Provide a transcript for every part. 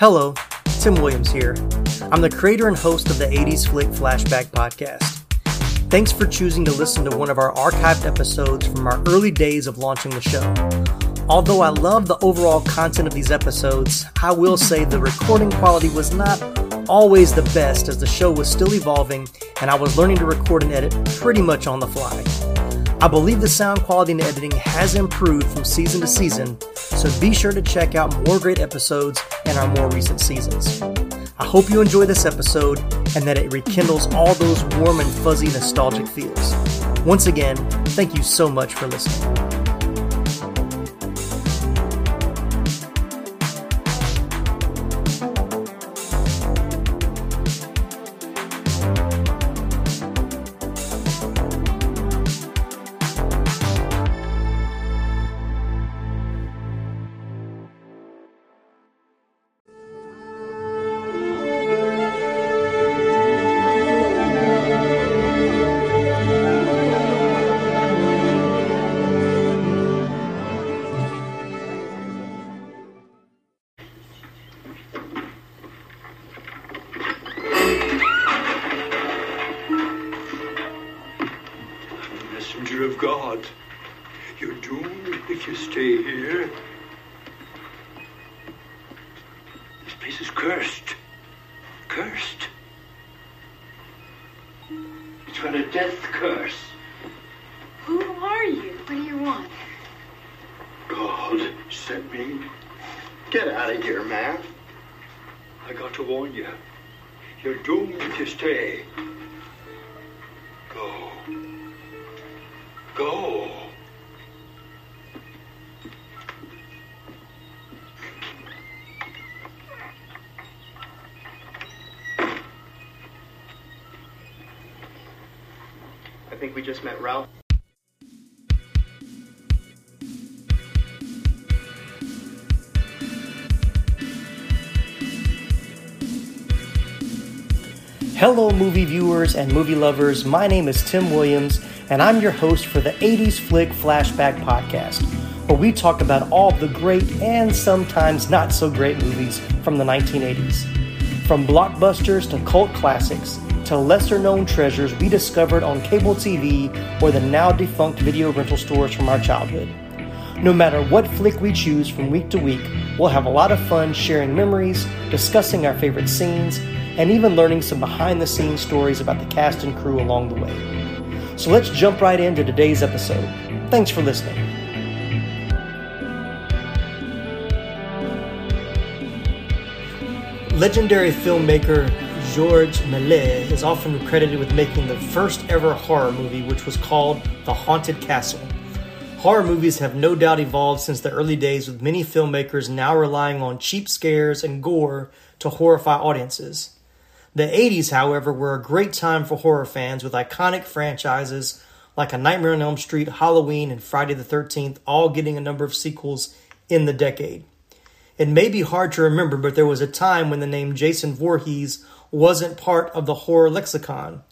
Hello, Tim Williams here. I'm the creator and host of the 80s Flick Flashback Podcast. Thanks for choosing to listen to one of our archived episodes from our early days of launching the show. Although I love the overall content of these episodes, I will say the recording quality was not always the best as the show was still evolving and I was learning to record and edit pretty much on the fly. I believe the sound quality and editing has improved from season to season, so be sure to check out more great episodes in our more recent seasons. I hope you enjoy this episode and that it rekindles all those warm and fuzzy nostalgic feels. Once again, thank you so much for listening. Get out of here, man. I got to warn you. You're doomed to stay. Go. Go. I think we just met Ralph. Hello, movie viewers and movie lovers. My name is Tim Williams, and I'm your host for the 80s Flick Flashback Podcast, where we talk about all the great and sometimes not so great movies from the 1980s. From blockbusters to cult classics to lesser known treasures we discovered on cable TV or the now defunct video rental stores from our childhood. No matter what flick we choose from week to week, we'll have a lot of fun sharing memories, discussing our favorite scenes, and even learning some behind the scenes stories about the cast and crew along the way. So let's jump right into today's episode. Thanks for listening. Legendary filmmaker Georges Méliès is often credited with making the first ever horror movie, which was called The Haunted Castle. Horror movies have no doubt evolved since the early days, with many filmmakers now relying on cheap scares and gore to horrify audiences. The 80s, however, were a great time for horror fans with iconic franchises like A Nightmare on Elm Street, Halloween, and Friday the 13th all getting a number of sequels in the decade. It may be hard to remember, but there was a time when the name Jason Voorhees wasn't part of the horror lexicon.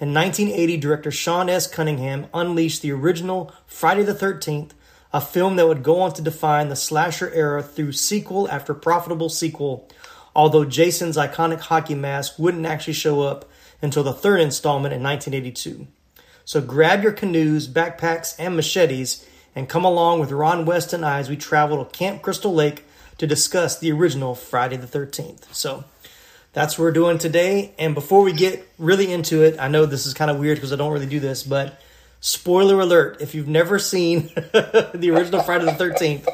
In 1980, director Sean S. Cunningham unleashed the original Friday the 13th, a film that would go on to define the slasher era through sequel after profitable sequel, although Jason's iconic hockey mask wouldn't actually show up until the third installment in 1982. So grab your canoes, backpacks, and machetes and come along with Ron West and I as we travel to Camp Crystal Lake to discuss the original Friday the 13th. So that's what we're doing today. And before we get really into it, I know this is kind of weird because I don't really do this, but spoiler alert if you've never seen the original Friday the 13th,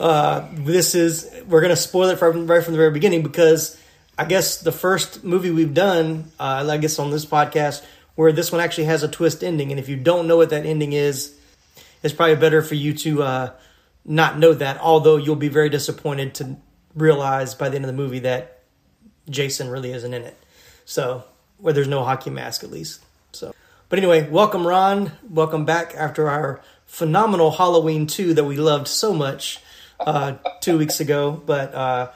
uh, this is, we're to spoil it from right from the very beginning because I guess the first movie we've done, uh, I guess on this podcast, where this one actually has a twist ending. And if you don't know what that ending is, it's probably better for you to uh, not know that, although you'll be very disappointed to realize by the end of the movie that Jason really isn't in it. So, where there's no hockey mask at least. So, but anyway, welcome Ron. Welcome back after our phenomenal Halloween 2 that we loved so much uh, two weeks ago. But uh,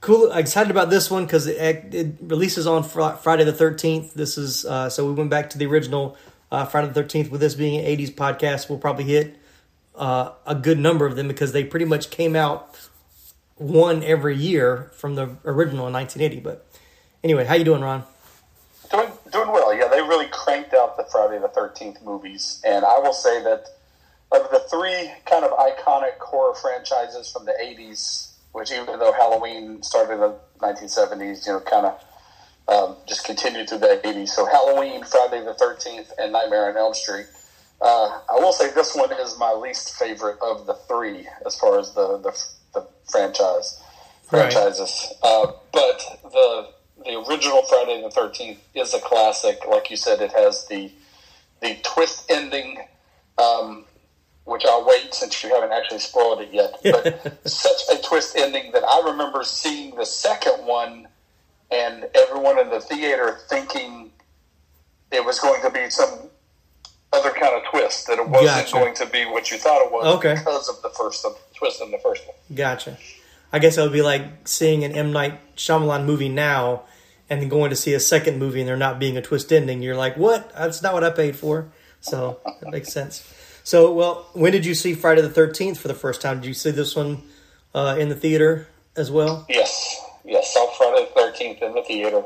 cool, excited about this one because it, it, releases on fr- Friday the 13th. This is, uh, so we went back to the original uh, Friday the 13th. With this being an 80s podcast, we'll probably hit uh, a good number of them because they pretty much came out one every year from the original in 1980. But anyway, how you doing, Ron? Doing doing well. Yeah, they really cranked out the Friday the Thirteenth movies, and I will say that of the three kind of iconic horror franchises from the '80s, which even though Halloween started in the 1970s, you know, kind of um, just continued through the 80s. So Halloween, Friday the 13th, and Nightmare on Elm Street. Uh, I will say this one is my least favorite of the three as far as the the, the franchise Right. franchises. Uh, but the the original Friday the Thirteenth is a classic. Like you said, it has the the twist ending, um, which I'll wait since you haven't actually spoiled it yet. But such a twist ending that I remember seeing the second one and everyone in the theater thinking it was going to be some other kind of twist that it wasn't Gotcha. going to be what you thought it was Okay. because of the first of, twist in the first one. Gotcha. I guess it would be like seeing an M Night Shyamalan movie now, and then going to see a second movie and there not being a twist ending. You're like, what? That's not what I paid for. So that makes sense. So, well, when did you see Friday the Thirteenth for the first time? Did you see this one uh, in the theater as well? Yes, yes. Saw Friday the Thirteenth in the theater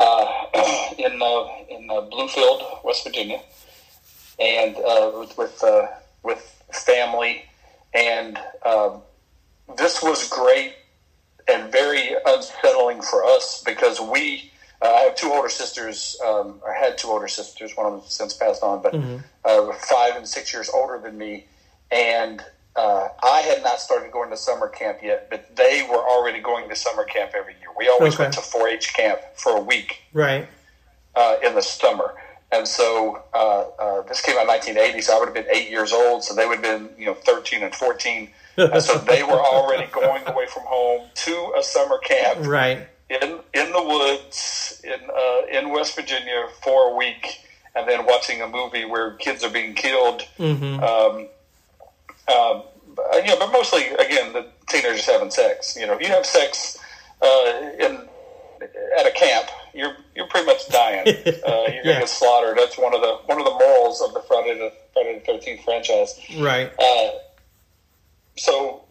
uh, in uh, in Bluefield, West Virginia, and uh, with with, uh, with family, and um this was great and very unsettling for us because we. Uh, I have two older sisters. Um, I had two older sisters. One of them since passed on, but uh, five and six years older than me. And uh, I had not started going to summer camp yet, but they were already going to summer camp every year. We always Okay. went to 4-H camp for a week Right. uh, in the summer. And so uh, uh, this came out in 1980, so I would have been eight years old. So they would have been, you know, 13 and 14. and so they were already going away from home to a summer camp Right. In in the woods in uh, in West Virginia for a week, and then watching a movie where kids are being killed. Mm-hmm. Um, um, but, you know, but mostly again, the teenagers having sex. You know, if you have sex uh, in at a camp, you're you're pretty much dying. Uh, you're gonna get slaughtered. That's one of the one of the morals of the Friday the Friday the Thirteenth franchise. Right. Uh, so,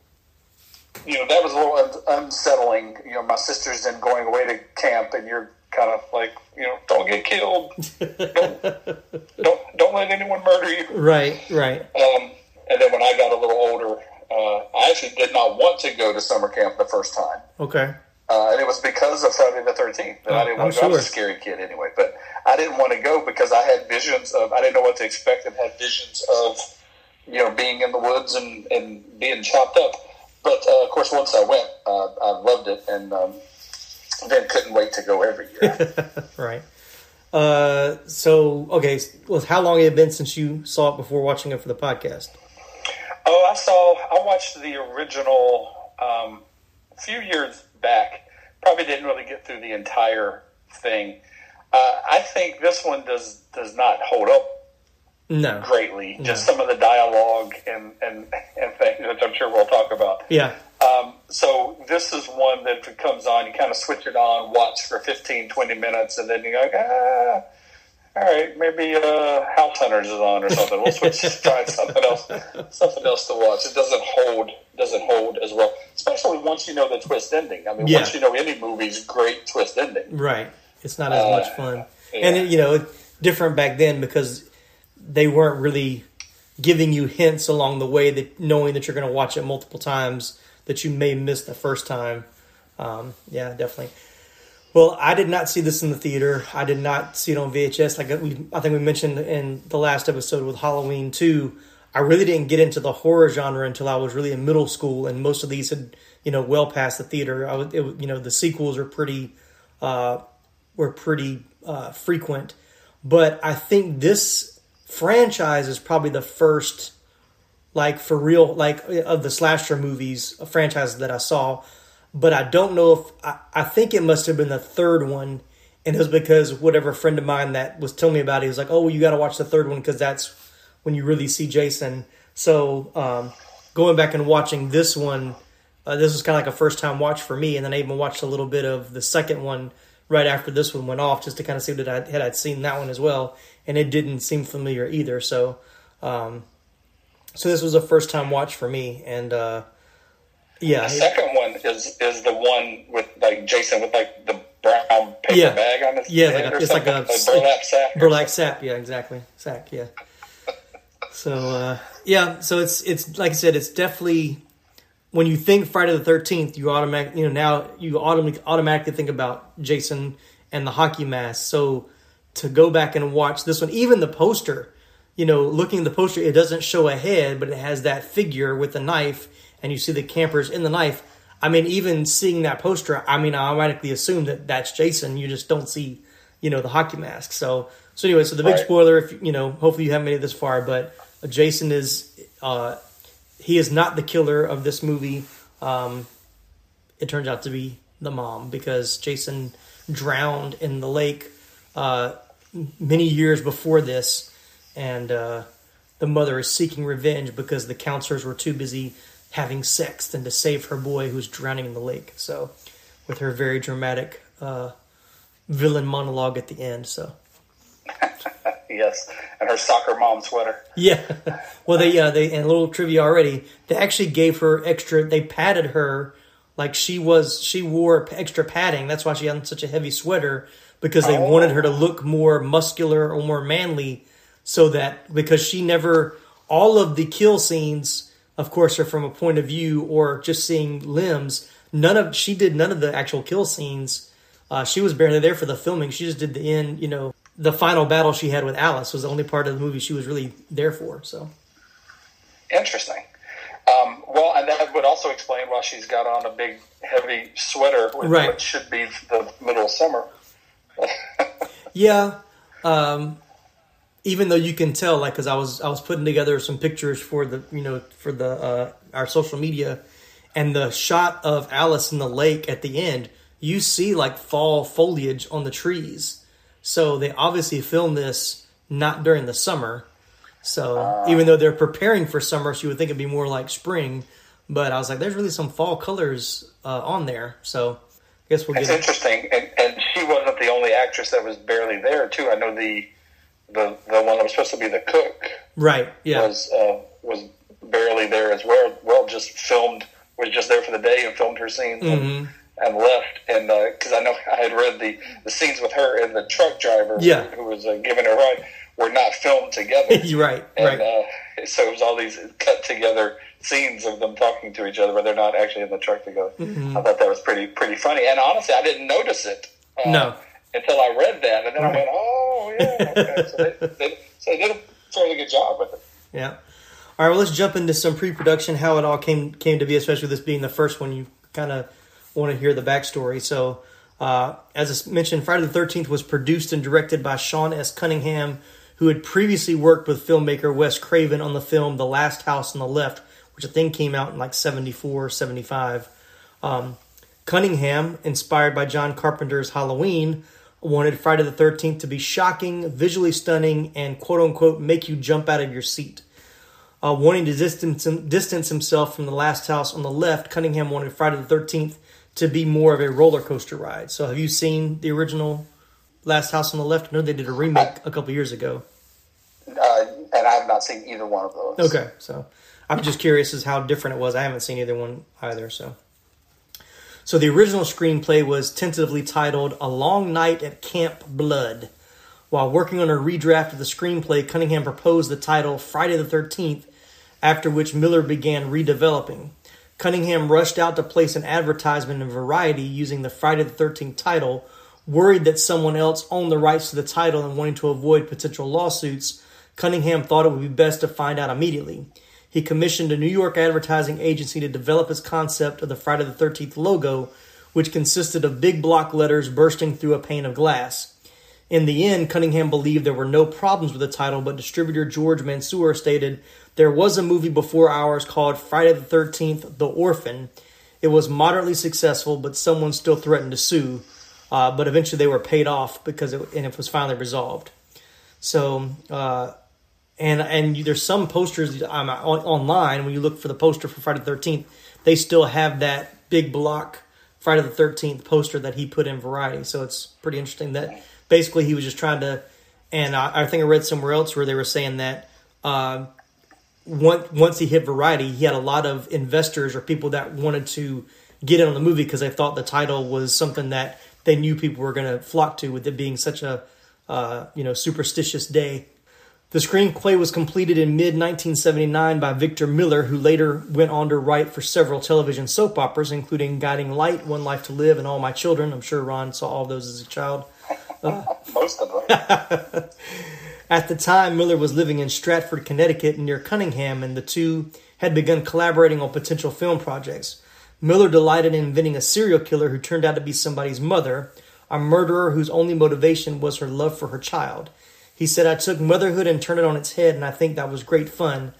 you know, that was a little un- unsettling. You know, my sister's then going away to camp, and you're kind of like, you know, don't get killed. don't, don't don't let anyone murder you. Right. Right. Um, and then when I got a little older, uh, I actually did not want to go to summer camp the first time. Okay. Uh, and it was because of Friday the Thirteenth that I Oh, didn't I'm want to go. I was a scary kid anyway, but I didn't want to go because I had visions of I didn't know what to expect and had visions of you know being in the woods and, and being chopped up. But uh, of course, once I went, uh, I loved it, and um, then couldn't wait to go every year. Right. Uh, so okay, well, how long had it been since you saw it before watching it for the podcast? Oh, I saw. I watched the original um, a few years back. Probably didn't really get through the entire thing. Uh, I think this one does does not hold up No. greatly. Just some of the dialogue and and and things, which I'm sure we'll talk about. Yeah. Um, so this is one that if it comes on, you kind of switch it on, watch for 15, 20 minutes, and then you're like, ah, all right, maybe uh, House Hunters is on or something. We'll switch, try something else, something else to watch. It doesn't hold, doesn't hold as well, especially once you know the twist ending. I mean, Yeah. once you know any movie's great twist ending. Right. It's not as much fun. Uh, yeah. And, it, you know, different back then because they weren't really giving you hints along the way that knowing that you're going to watch it multiple times that you may miss the first time. Um, yeah, definitely. Well, I did not see this in the theater. I did not see it on VHS. Like we, I think we mentioned in the last episode with Halloween 2, I really didn't get into the horror genre until I was really in middle school, and most of these had, you know, well past the theater. I was, it, you know, the sequels are pretty uh, were pretty uh, frequent. But I think this franchise is probably the first, like for real, like of the slasher movies, a franchise that I saw. But I don't know if I, I think it must have been the third one, and it was because whatever friend of mine that was telling me about it, he was like, "Oh, you got to watch the third one because that's when you really see Jason." So um, going back and watching this one, uh, this was kind of like a first time watch for me, and then I even watched a little bit of the second one right after this one went off, just to kind of see that I had I'd seen that one as well, and it didn't seem familiar either. So, um, so this was a first time watch for me, and uh, Yeah, The second one is is the one with like Jason with like the brown paper Yeah. bag on his Yeah, head like a- it's like a something, burlap sack. burlap sap. Yeah, exactly. Sack. Yeah. So uh, yeah, so it's it's like I said, it's definitely when you think Friday the Thirteenth, you automatic you know now you automatically automatically think about Jason and the hockey mask. So to go back and watch this one, even the poster, you know, looking at the poster, it doesn't show a head, but it has that figure with the knife, and you see the campers in the knife. I mean, even seeing that poster, I mean, I automatically assume that that's Jason. You just don't see, you know, the hockey mask. So, so anyway, so the big Right. spoiler, if you know, hopefully you haven't made it this far, but Jason is, uh, he is not the killer of this movie. Um, it turns out to be the mom because Jason drowned in the lake uh, many years before this, and uh, the mother is seeking revenge because the counselors were too busy having sex than to save her boy who's drowning in the lake. So, with her very dramatic uh, villain monologue at the end. So, Yes, and her soccer mom sweater. yeah. Well, they yeah they and a little trivia already. They actually gave her extra. They padded her like she was. She wore extra padding. That's why she had such a heavy sweater because they wanted her to look more muscular or more manly. So that because she never all of the kill scenes, of course, are from a point of view or just seeing limbs. None of she did none of the actual kill scenes. Uh, she was barely there for the filming. She just did the end. You know, the final battle she had with Alice was the only part of the movie she was really there for. So. Interesting. Um, well, and that would also explain why she's got on a big, heavy sweater, with Right. should be the middle of summer. Yeah, um, even though you can tell, like, because I was I was putting together some pictures for the you know for the uh, our social media, and the shot of Alice in the lake at the end, you see like fall foliage on the trees. So they obviously filmed this not during the summer. So even though they're preparing for summer, so you would think it'd be more like spring. But I was like, there's really some fall colors uh, on there. So I guess we'll It's get interesting, and, and she wasn't the only actress that was barely there too. I know the the the one that was supposed to be the cook right. Yeah. was uh, was barely there as well. Well, just filmed was just there for the day and filmed her scenes Mm-hmm. and, and left. And because I know I had read the the scenes with her and the truck driver, Yeah. who was uh, giving her a ride, were not filmed together. You're right. And Right. uh, so it was all these cut together scenes of them talking to each other, but they're not actually in the truck together. Mm-hmm. I thought that was pretty pretty funny. And honestly, I didn't notice it. Uh, No. Until I read that, and then I went, "Oh yeah." Okay. so, they, they, so they did a fairly good job with it. Yeah. All right. Well, let's jump into some pre-production, how it all came came to be, especially this being the first one. You kind of want to hear the backstory. So, uh, as I mentioned, Friday the Thirteenth was produced and directed by Sean S. Cunningham, who had previously worked with filmmaker Wes Craven on the film The Last House on the Left, which I think came out in like 74, 75. Um, Cunningham, inspired by John Carpenter's Halloween, wanted Friday the 13th to be shocking, visually stunning, and quote unquote make you jump out of your seat. Uh, wanting to distance, distance himself from the last house on the left, Cunningham wanted Friday the 13th to be more of a roller coaster ride. So, have you seen the original Last House on the Left? I know they did a remake a couple years ago. Uh, and I have not seen either one of those. Okay, so I'm just curious as how different it was. I haven't seen either one either. So, so the original screenplay was tentatively titled "A Long Night at Camp Blood." While working on a redraft of the screenplay, Cunningham proposed the title Friday the 13th, after which Miller began redeveloping. Cunningham rushed out to place an advertisement in Variety using the Friday the 13th title, worried that someone else owned the rights to the title and wanting to avoid potential lawsuits. Cunningham thought it would be best to find out immediately. He commissioned a New York advertising agency to develop his concept of the Friday the 13th logo, which consisted of big block letters bursting through a pane of glass. In the end, Cunningham believed there were no problems with the title, but distributor George Mansour stated there was a movie before ours called Friday the 13th The Orphan. It was moderately successful, but someone still threatened to sue. Uh, but eventually they were paid off because it, and it was finally resolved. So, uh, and and there's some posters um, on, online when you look for the poster for Friday the 13th, they still have that big block Friday the 13th poster that he put in Variety. So it's pretty interesting that basically he was just trying to, and I, I think I read somewhere else where they were saying that uh, once once he hit Variety, he had a lot of investors or people that wanted to get in on the movie because they thought the title was something that they knew people were going to flock to, with it being such a uh, you know superstitious day. The screenplay was completed in mid 1979 by Victor Miller, who later went on to write for several television soap operas, including Guiding Light, One Life to Live, and All My Children. I'm sure Ron saw all those as a child. Most of them. At the time, Miller was living in Stratford, Connecticut, near Cunningham, and the two had begun collaborating on potential film projects. Miller delighted in inventing a serial killer who turned out to be somebody's mother, a murderer whose only motivation was her love for her child. He said, I took motherhood and turned it on its head, and I think that was great fun.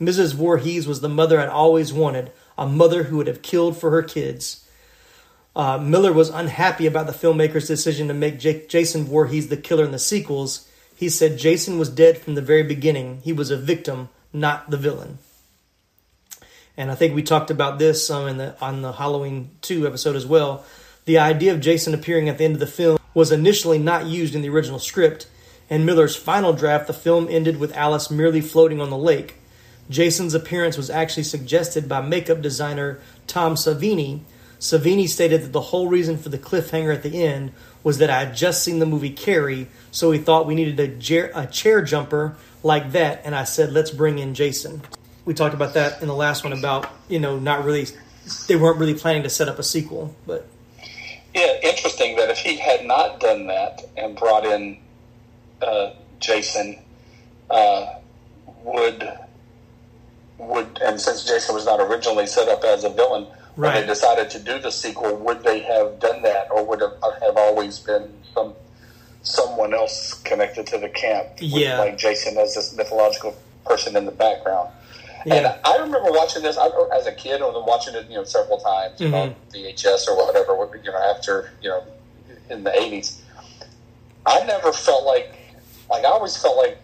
Mrs. Voorhees was the mother I'd always wanted, a mother who would have killed for her kids. Uh, Miller was unhappy about the filmmaker's decision to make J- Jason Voorhees the killer in the sequels. He said Jason was dead from the very beginning. He was a victim, not the villain. And I think we talked about this um, in the, on the Halloween 2 episode as well. The idea of Jason appearing at the end of the film was initially not used in the original script. In Miller's final draft, the film ended with Alice merely floating on the lake. Jason's appearance was actually suggested by makeup designer Tom Savini. Savini stated that the whole reason for the cliffhanger at the end was that I had just seen the movie Carrie, so he thought we needed a, a chair jumper like that, and I said, let's bring in Jason. We talked about that in the last one about, you know, not really, they weren't really planning to set up a sequel, but. Yeah, interesting that if he had not done that and brought in uh, Jason uh, would would and since Jason was not originally set up as a villain when Right. they decided to do the sequel, would they have done that, or would it have always been some someone else connected to the camp? with, Yeah. like Jason as this mythological person in the background. And I remember watching this I, as a kid, and watching it, you know, several times Mhm. on VHS or whatever. You know, after you know, in the eighties, I never felt like, like I always felt like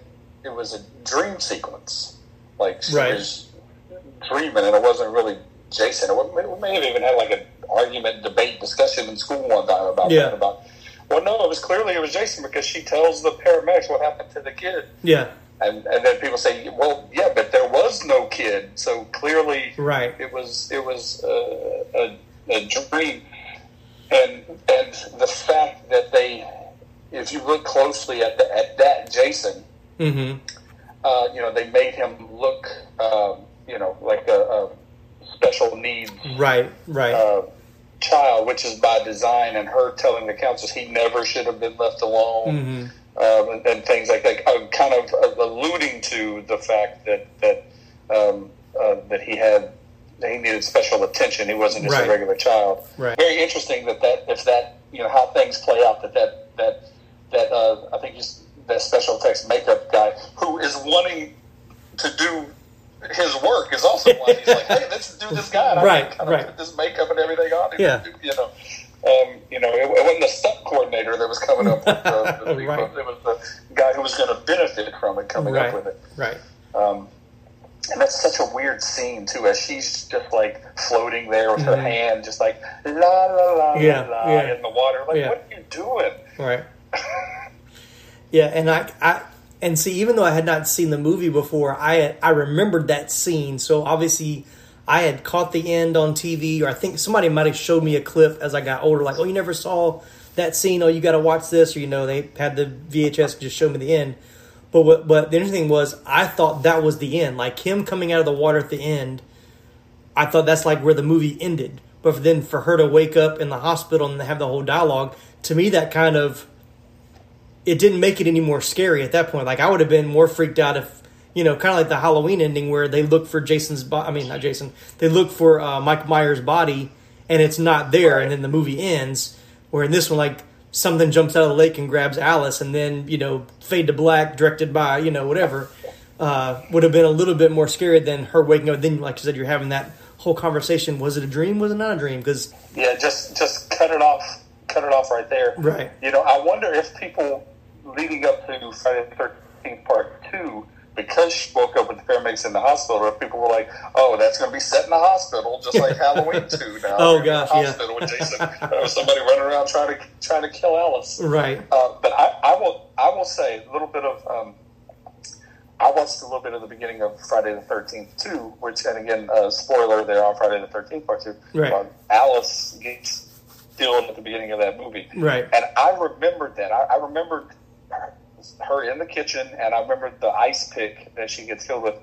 it was a dream sequence. Like she Right. was dreaming, and it wasn't really Jason. We may have even had like an argument, debate, discussion in school one time about Yeah. that. About well, no, it was clearly it was Jason because she tells the paramedics what happened to the kid. Yeah, And, and then people say, well, yeah, but there was no kid, so clearly right. it was it was uh, a, a dream. And and the fact that they, if you look closely at the, at that Jason, Mm-hmm. uh, you know, they made him look, um, you know, like a, a special needs Right, right. uh, child, which is by design, and her telling the counselors he never should have been left alone, Mhm. Um, and, and things like that, uh, kind of uh, alluding to the fact that that um, uh, that he had he needed special attention. He wasn't just Right. a regular child. Right. Very interesting that that if that you know how things play out that that that that uh, I think he's that special effects makeup guy who is wanting to do his work is also why he's like, hey, let's do this guy. And I'm Right, gonna kind of right. Put this makeup and everything on. him. Yeah. You know, um, you know, it, it wasn't the stunt coordinator that was coming up with the, the Right. It was the guy who was going to benefit from it coming Right. up with it. right. Um, and that's such a weird scene too, as she's just like floating there with her Mhm. hand, just like la la la Yeah, la yeah. in the water. Like, Yeah. what are you doing? Right. yeah, and I, I, and see, even though I had not seen the movie before, I, I remembered that scene. So obviously, I had caught the end on TV, or I think somebody might have showed me a clip as I got older, like, oh, you never saw that scene. Oh, you got to watch this, or you know, they had the VHS just show me the end. But what, but the interesting was, I thought that was the end, like him coming out of the water at the end. I thought that's like where the movie ended. But then for her to wake up in the hospital and have the whole dialogue, to me that kind of it didn't make it any more scary at that point. Like I would have been more freaked out if you know, kind of like the Halloween ending where they look for Jason's body. I mean, not Jason. They look for uh, Mike Myers' body and it's not there, and then the movie ends. Where in this one, like something jumps out of the lake and grabs Alice, and then you know, fade to black, directed by you know whatever. Uh, would have been a little bit more scary than her waking up. Then, like you said, you're having that whole conversation. Was it a dream? Was it not a dream? Because Yeah, just just cut it off. Cut it off right there. Right. You know, I wonder if people leading up to Friday the Thirteenth Part Two, because she woke up with the paramedics in the hospital, people were like, "Oh, that's going to be set in the hospital, just like Halloween Two now." Oh, in the gosh, yeah. hospital with Jason, or somebody running around trying to trying to kill Alice. right, Uh, but I, I will I will say a little bit of um, I watched a little bit of the beginning of Friday the Thirteenth too, which and again, uh, spoiler there on Friday the Thirteenth Part Two. Right. Um, Alice gets killed at the beginning of that movie, Right. and I remembered that. I, I remembered her in the kitchen, and I remember the ice pick that she gets killed with.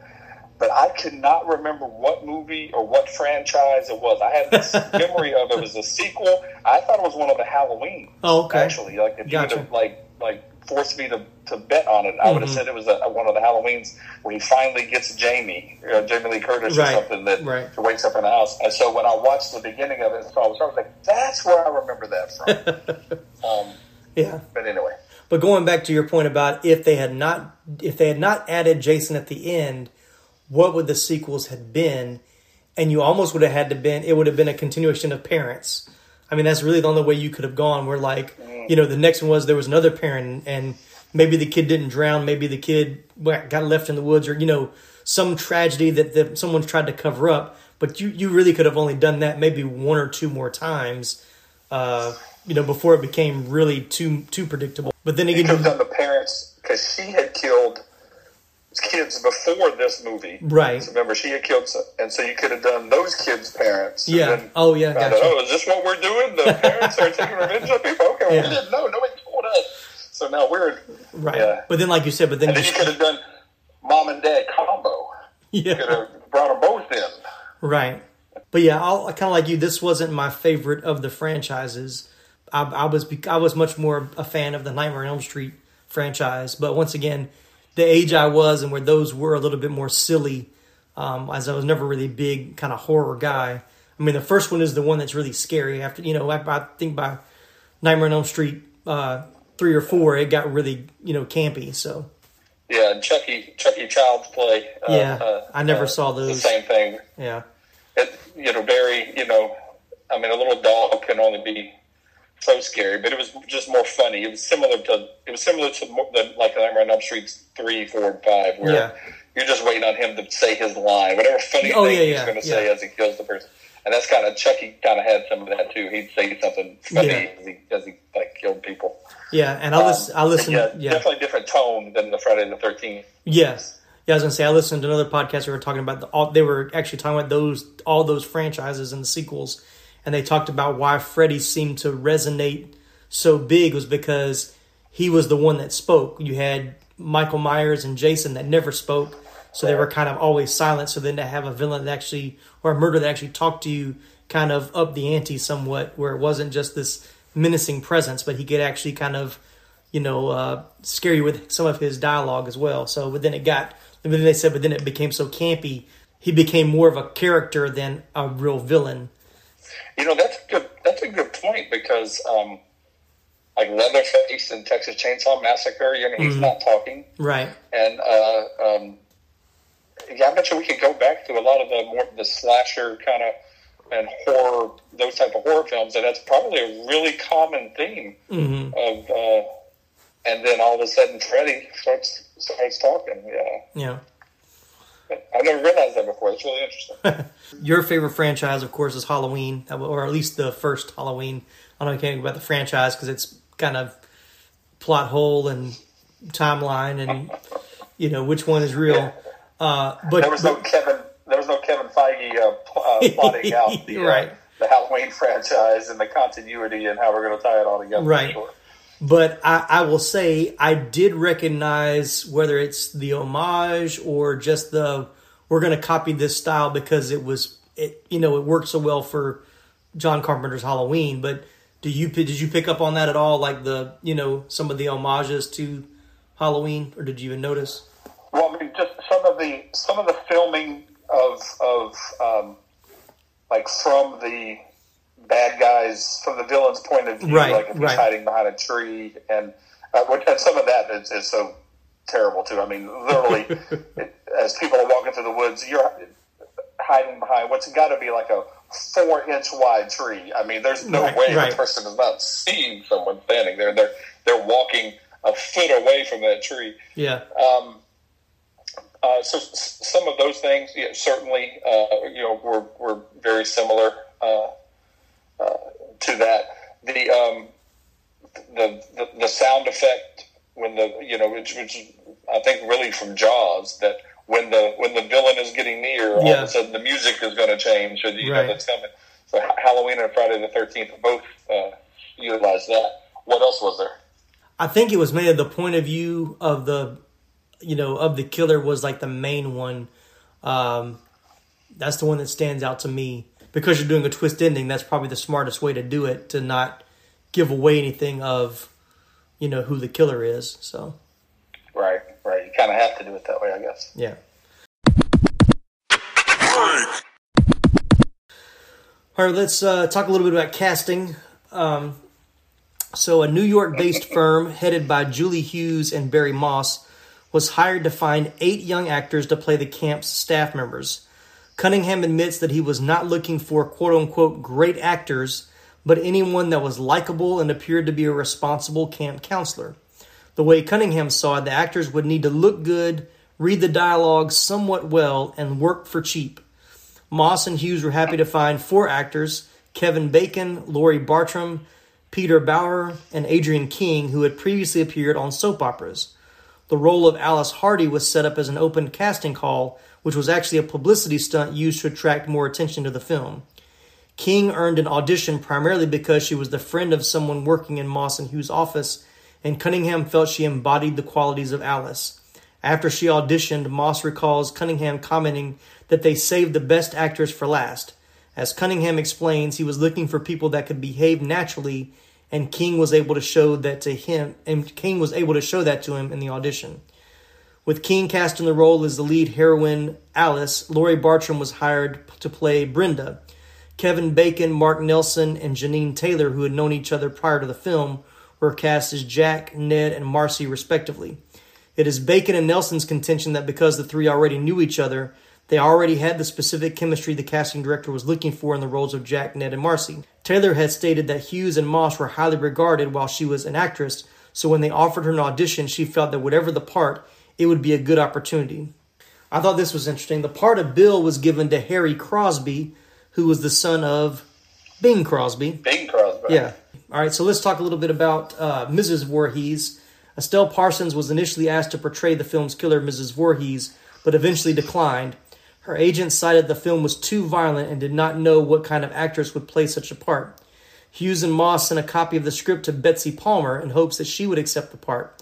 But I could not remember what movie or what franchise it was. I had this memory of it was a sequel. I thought it was one of the Halloween. Oh, okay. Actually, like if you Gotcha. would have like like forced me to, to bet on it, I would have said it was a, one of the Halloweens where he finally gets Jamie, uh, Jamie Lee Curtis Right. or something that Right. wakes up in the house. And so when I watched the beginning of it, so I was, I was like, that's where I remember that from. um, Yeah. but anyway. But going back to your point about if they had not if they had not added Jason at the end, what would the sequels had been? And you almost would have had to been it would have been a continuation of parents. I mean, that's really the only way you could have gone. Where like, you know, the next one was there was another parent, and maybe the kid didn't drown, maybe the kid got left in the woods, or you know, some tragedy that, that someone tried to cover up. But you you really could have only done that maybe one or two more times, uh, you know, before it became really too too predictable. But then You again, could have you, done the parents because she had killed kids before this movie. Right. So remember, she had killed, some, and so you could have done those kids' parents. Yeah. Oh, yeah, gotcha. out, oh, is this what we're doing? The parents are taking revenge on people. Okay, well, Yeah. we didn't know. Nobody told us. So now we're right. Yeah. But then, like you said, but then then you could have done mom and dad combo. You could have brought them both in. right. But yeah, I'll kind of like you. This wasn't my favorite of the franchises. I, I was I was much more a fan of the Nightmare on Elm Street franchise. But once again, the age I was and where those were a little bit more silly, um, as I was never really a big kind of horror guy. I mean, the first one is the one that's really scary. After you know, I, I think by Nightmare on Elm Street uh, three or four, it got really you know campy. So Yeah, and Chucky, Chucky Child's Play. Uh, Yeah, uh, I never uh, saw The those. same thing. yeah, it, you know, very, you know, I mean, a little dog can only be so scary, but it was just more funny. It was similar to, it was similar to than like Nightmare on Elm Street three, four, and five, where Yeah. you're just waiting on him to say his line, whatever funny Oh, thing yeah, he's yeah, going to say as he kills the person. And that's kind of Chucky. Kind of had some of that too. He'd say something funny as he as he like killed people. yeah. And I listen. I Um, listen. but Yeah, definitely different tone than the Friday the Thirteenth. Yes. Yeah, I was gonna say I listened to another podcast. We were talking about the, all. They were actually talking about those all those franchises and the sequels, and they talked about why Freddy seemed to resonate so big was because he was the one that spoke. You had Michael Myers and Jason that never spoke, so they were kind of always silent. So then to have a villain that actually or a murderer that actually talked to you, kind of up the ante somewhat, where it wasn't just this menacing presence, but he could actually kind of you know, uh, scare you with some of his dialogue as well. So, but then it got, but then they said, but then it became so campy. He became more of a character than a real villain. You know, that's a good. That's a good point because, um, like Leatherface and Texas Chainsaw Massacre, you know, he's Mm-hmm. not talking, Right. and uh, um, yeah, I bet you we could go back to a lot of the more the slasher kind of and horror, those type of horror films, and that's probably a really common theme hmm of. Uh, and then all of a sudden, Freddy starts starts talking. Yeah, Yeah. I never realized that before. It's really interesting. Your favorite franchise, of course, is Halloween, or at least the first Halloween. I don't know anything about the franchise because it's kind of plot hole and timeline, and you know which one is real. Uh, but There was no Kevin. There was no Kevin Feige uh, uh, plotting out the, uh, Right. the Halloween franchise and the continuity and how we're going to tie it all together. Right. But I, I will say I did recognize whether it's the homage or just the we're going to copy this style because it was it you know it worked so well for John Carpenter's Halloween. But do you did you pick up on that at all? Like the you know some of the homages to Halloween, or did you even notice? Well, I mean, just some of the some of the filming of of um, like from the bad guys from the villain's point of view, Right, like if he's right. hiding behind a tree, and uh, and some of that is, is so terrible too. I mean, literally, it, as people are walking through the woods, you're hiding behind what's got to be like a four inch wide tree. I mean, there's no Right, way right. the person is not seeing someone standing there. They're they're walking a foot away from that tree. Yeah, Um, uh, so s- some of those things, yeah, certainly, uh, you know, were, were very similar uh, uh, to that. The, um, the the the sound effect when the you know which, which I think really from Jaws that when the when the villain is getting near, all Yeah. of a sudden the music is going to change, so you Right. know that's coming. So Halloween and Friday the Thirteenth both uh, utilize that. What else was there? I think it was mainly the point of view of the, you know, of the killer was like the main one. Um, that's the one that stands out to me because you're doing a twist ending. That's probably the smartest way to do it to not give away anything of, you know, who the killer is. So Right, right. You kind of have to do it that way, I guess. yeah. All right, let's uh, talk a little bit about casting. Um, so, a New York based firm headed by Julie Hughes and Barry Moss was hired to find eight young actors to play the camp's staff members. Cunningham admits that he was not looking for quote unquote great actors, but anyone that was likable and appeared to be a responsible camp counselor. The way Cunningham saw it, the actors would need to look good, read the dialogue somewhat well, and work for cheap. Moss and Hughes were happy to find four actors Kevin Bacon, Laurie Bartram, Peter Brouwer, and Adrienne King, who had previously appeared on soap operas. The role of Alice Hardy was set up as an open casting call, which was actually a publicity stunt used to attract more attention to the film. King earned an audition primarily because she was the friend of someone working in Moss and Hughes' office, and Cunningham felt she embodied the qualities of Alice. After she auditioned, Moss recalls Cunningham commenting that they saved the best actors for last. As Cunningham explains, he was looking for people that could behave naturally, and King was able to show that to him, and King was able to show that to him in the audition. With King cast in the role as the lead heroine, Alice, Laurie Bartram was hired to play Brenda. Kevin Bacon, Mark Nelson, and Jeannine Taylor, who had known each other prior to the film, were cast as Jack, Ned, and Marcy, respectively. It is Bacon and Nelson's contention that because the three already knew each other, they already had the specific chemistry the casting director was looking for in the roles of Jack, Ned, and Marcy. Taylor had stated that Hughes and Moss were highly regarded while she was an actress, so when they offered her an audition, she felt that whatever the part, it would be a good opportunity. I thought this was interesting. The part of Bill was given to Harry Crosby, who was the son of Bing Crosby. Bing Crosby. Yeah. All right, so let's talk a little bit about uh, Mrs. Voorhees. Estelle Parsons was initially asked to portray the film's killer, Mrs. Voorhees, but eventually declined. Her agent cited the film was too violent and did not know what kind of actress would play such a part. Hughes and Moss sent a copy of the script to Betsy Palmer in hopes that she would accept the part.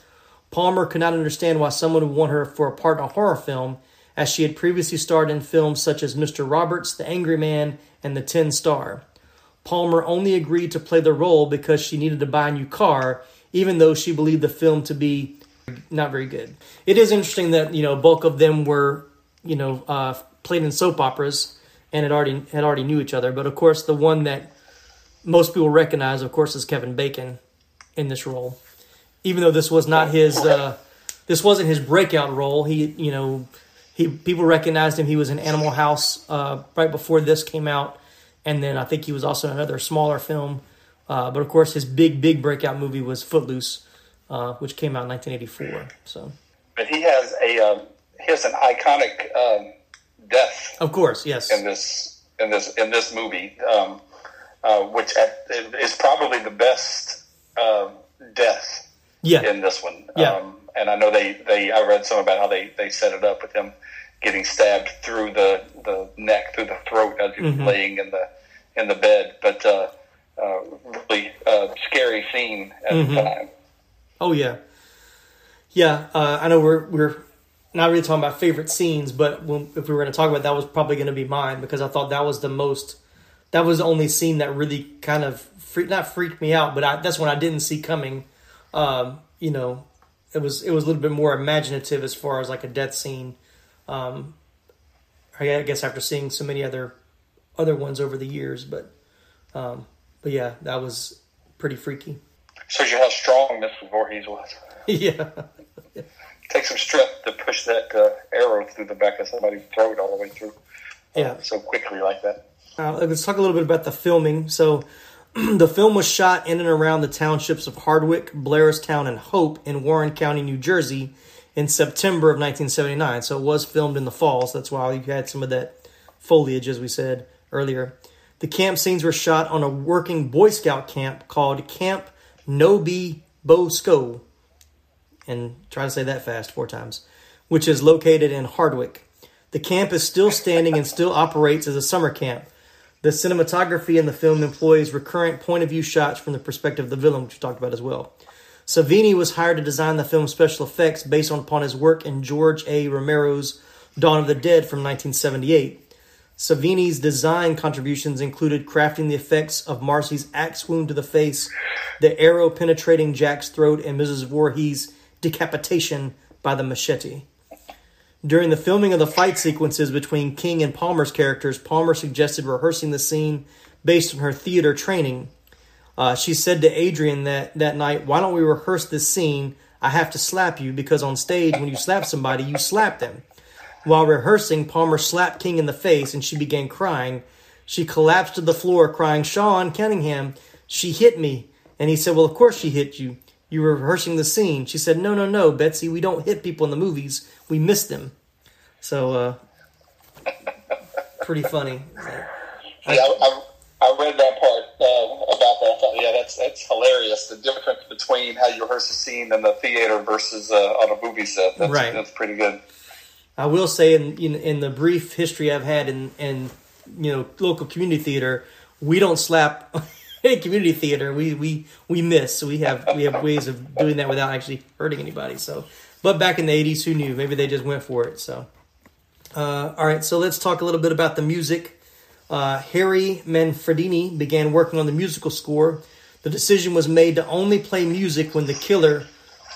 Palmer could not understand why someone would want her for a part in a horror film, as she had previously starred in films such as Mr. Roberts, The Angry Man, and The Tin Star. Palmer only agreed to play the role because she needed to buy a new car, even though she believed the film to be not very good. It is interesting that you know bulk of them were you know uh, played in soap operas and had already had already knew each other. But of course, the one that most people recognize, of course, is Kevin Bacon in this role. Even though this was not his, uh, this wasn't his breakout role. He you know he people recognized him. He was in Animal House uh, right before this came out, and then I think he was also in another smaller film. Uh, but of course, his big big breakout movie was Footloose, uh, which came out in 1984. So But he has a um, he has an iconic um, death of course, yes, in this in this in this movie, um, uh, which at, is probably the best um, death yeah, in this one. Yeah. Um, and I know they, they I read some about how they, they set it up with him getting stabbed through the, the neck, through the throat as he was Mm-hmm. laying in the in the bed. But uh, uh, really uh, scary scene at Mm-hmm. the time. Oh yeah, yeah. Uh, I know we're we're not really talking about favorite scenes, but when, if we were going to talk about it, that was probably going to be mine because I thought that was the most. That was the only scene that really kind of freak, not freaked me out, but I, that's one I didn't see coming. Um, you know, it was it was a little bit more imaginative as far as like a death scene. Um, I guess after seeing so many other other ones over the years, but um, but yeah, that was pretty freaky. Shows you how strong Mrs. Voorhees was. yeah. Take some strength to push that uh, arrow through the back of somebody's throat all the way through. uh, Yeah. so quickly like that. Uh, let's talk a little bit about the filming. So, the film was shot in and around the townships of Hardwick, Blairstown, and Hope in Warren County, New Jersey, in September of 1979. So, it was filmed in the fall. So, that's why you had some of that foliage, as we said earlier. The camp scenes were shot on a working Boy Scout camp called Camp Nobi Bosco and try to say that fast four times, which is located in Hardwick. The camp is still standing and still operates as a summer camp. The cinematography in the film employs recurrent point of view shots from the perspective of the villain, which we talked about as well. Savini was hired to design the film's special effects based upon his work in George A. Romero's Dawn of the Dead from 1978. Savini's design contributions included crafting the effects of Marcy's axe wound to the face, the arrow penetrating Jack's throat, and Mrs. Voorhees' decapitation by the machete. During the filming of the fight sequences between King and Palmer's characters, Palmer suggested rehearsing the scene based on her theater training. Uh, she said to Adrienne that, that night, Why don't we rehearse this scene? I have to slap you because on stage, when you slap somebody, you slap them. While rehearsing, Palmer slapped King in the face and she began crying. She collapsed to the floor, crying, Sean Cunningham, she hit me. And he said, Well, of course she hit you. You were rehearsing the scene. She said, No, no, no, Betsy, we don't hit people in the movies. We miss them. So, uh, pretty funny. Yeah, I, I, read that part uh, about that. I thought, yeah, that's that's hilarious. The difference between how you rehearse a scene in the theater versus uh, on a movie set. That's, Right. That's pretty good. I will say, in, in in the brief history I've had in in you know local community theater, we don't slap any community theater. We we we miss. So we have we have ways of doing that without actually hurting anybody. So, but back in the '80s, who knew? Maybe they just went for it. So, uh, all right. So let's talk a little bit about the music. Uh, Harry Manfredini began working on the musical score. The decision was made to only play music when the killer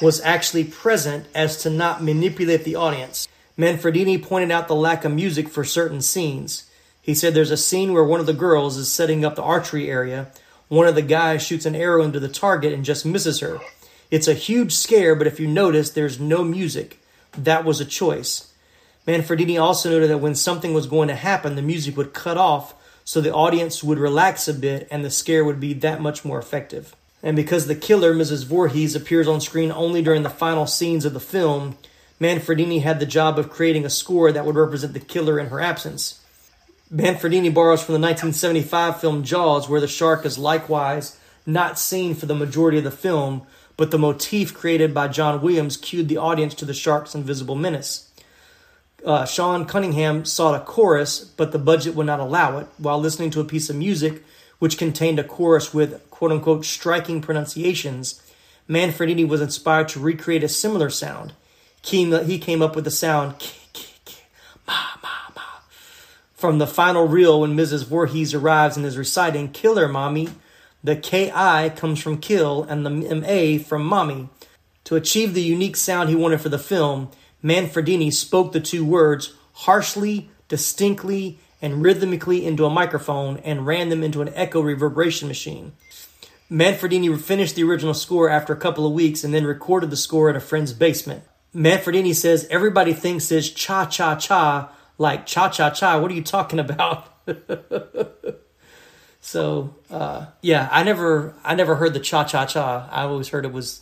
was actually present as to not manipulate the audience. Manfredini pointed out the lack of music for certain scenes. He said there's a scene where one of the girls is setting up the archery area. One of the guys shoots an arrow into the target and just misses her. It's a huge scare, but if you notice, there's no music. That was a choice. Manfredini also noted that when something was going to happen, the music would cut off so the audience would relax a bit and the scare would be that much more effective. And because the killer, Mrs. Voorhees, appears on screen only during the final scenes of the film, Manfredini had the job of creating a score that would represent the killer in her absence. Manfredini borrows from the 1975 film Jaws, where the shark is likewise not seen for the majority of the film, but the motif created by John Williams cued the audience to the shark's invisible menace. Uh, Sean Cunningham sought a chorus, but the budget would not allow it. While listening to a piece of music which contained a chorus with quote unquote striking pronunciations, Manfredini was inspired to recreate a similar sound. He came up with the sound "K, k, k, ma, ma, ma," from the final reel when Mrs. Voorhees arrives and is reciting Killer Mommy. The KI comes from kill and the MA from mommy. To achieve the unique sound he wanted for the film, Manfredini spoke the two words harshly, distinctly, and rhythmically into a microphone and ran them into an echo reverberation machine. Manfredini finished the original score after a couple of weeks and then recorded the score in a friend's basement. Manfredini says everybody thinks it's cha cha cha, like cha cha cha. What are you talking about? so uh, yeah, I never I never heard the cha cha cha. I always heard it was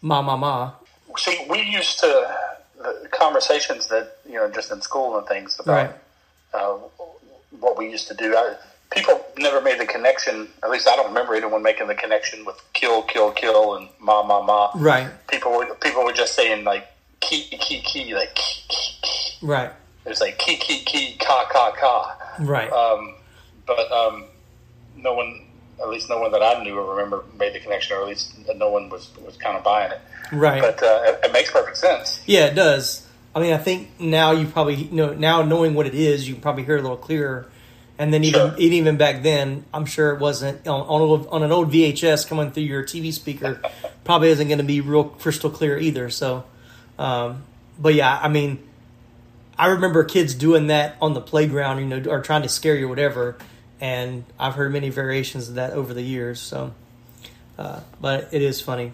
ma ma ma. See, we used to the conversations that you know just in school and things about Right. uh, what we used to do. I, people never made the connection. At least I don't remember anyone making the connection with kill, kill, kill, and ma, ma, ma. Right, People were people were just saying like key, key, key, like key, key, key. right, It was like key, key, key, ka, ka, ka. right. Um, but um, no one, at least no one that I knew or remember, made the connection, or at least no one was was kind of buying it. Right. But uh, it, it makes perfect sense. Yeah, it does. I mean, I think now you probably you know now knowing what it is, you can probably hear it a little clearer. And then even Sure. even back then, I'm sure it wasn't on on, on an old VHS coming through your TV speaker. probably isn't going to be real crystal clear either. So, um, but yeah, I mean, I remember kids doing that on the playground, you know, or trying to scare you, or whatever. And I've heard many variations of that over the years. So, uh, but it is funny.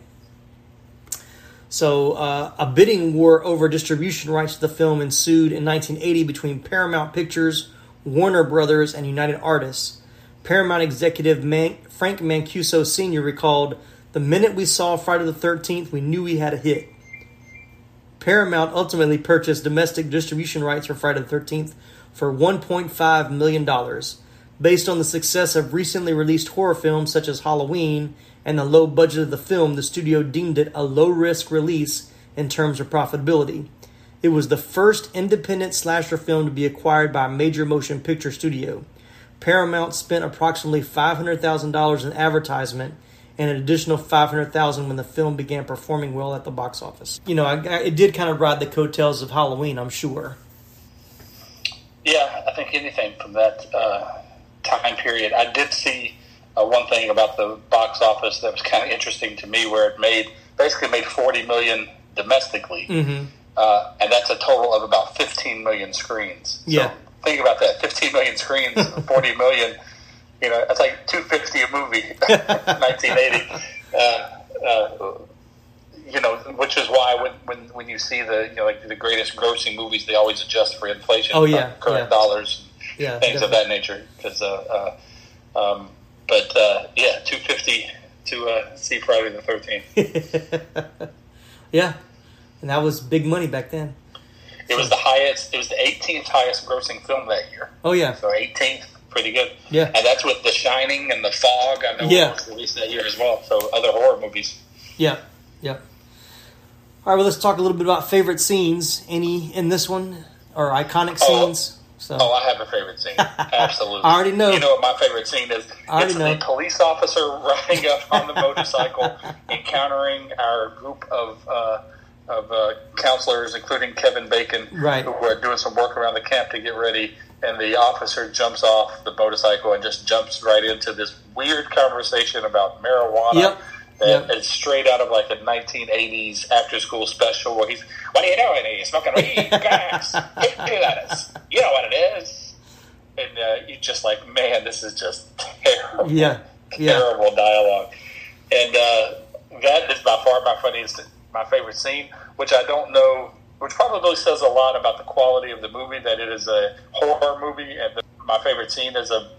So, uh, a bidding war over distribution rights to the film ensued in 1980 between Paramount Pictures, Warner Brothers, and United Artists. Paramount executive Man- Frank Mancuso Sr. recalled, The minute we saw Friday the 13th, we knew we had a hit. Paramount ultimately purchased domestic distribution rights for Friday the 13th for $1.5 million. Based on the success of recently released horror films such as Halloween and the low budget of the film, the studio deemed it a low risk release in terms of profitability. It was the first independent slasher film to be acquired by a major motion picture studio. Paramount spent approximately $500,000 in advertisement and an additional 500,000 when the film began performing well at the box office. You know, I, I, it did kind of ride the coattails of Halloween, I'm sure. Yeah, I think anything from that uh, time period. I did see uh, one thing about the box office that was kind of interesting to me, where it made basically made 40 million domestically, Mm-hmm. uh, and that's a total of about 15 million screens. So Yeah. think about that: 15 million screens, 40 million. You know, that's like 250 a movie, 1980. Uh, uh, you know, which is why when, when, when you see the you know like the greatest grossing movies, they always adjust for inflation, Oh, yeah, uh, current yeah. dollars, Yeah, things of that nature. Because, uh, uh, um, but uh, yeah, 250 to uh, see Friday the 13th. yeah, and that was big money back then. It was the highest. It was the 18th highest grossing film that year. Oh yeah, So 18th, pretty good. Yeah. and that's with The Shining and The Fog. I know Yeah. was released that year as well. So other horror movies. yeah, yeah. All right, well, let's talk a little bit about favorite scenes. Any in this one or iconic Oh. So Oh, I have a favorite scene. Absolutely. I already know. You know what my favorite scene is? I it's know. the police officer riding up on the motorcycle, encountering our group of uh, of uh, counselors, including Kevin Bacon, Right. who were doing some work around the camp to get ready. And the officer jumps off the motorcycle and just jumps right into this weird conversation about marijuana. Yep. Yep. is straight out of like a 1980s after school special where he's, What are you doing? Are you smoking weed? Gas? Lettuce. You know what it is. And uh, you're just like, man, this is just terrible. yeah, yeah, Terrible dialogue. And uh, that is by far my funniest, my favorite scene, which I don't know, which probably says a lot about the quality of the movie, that it is a horror movie. And the, my favorite scene is a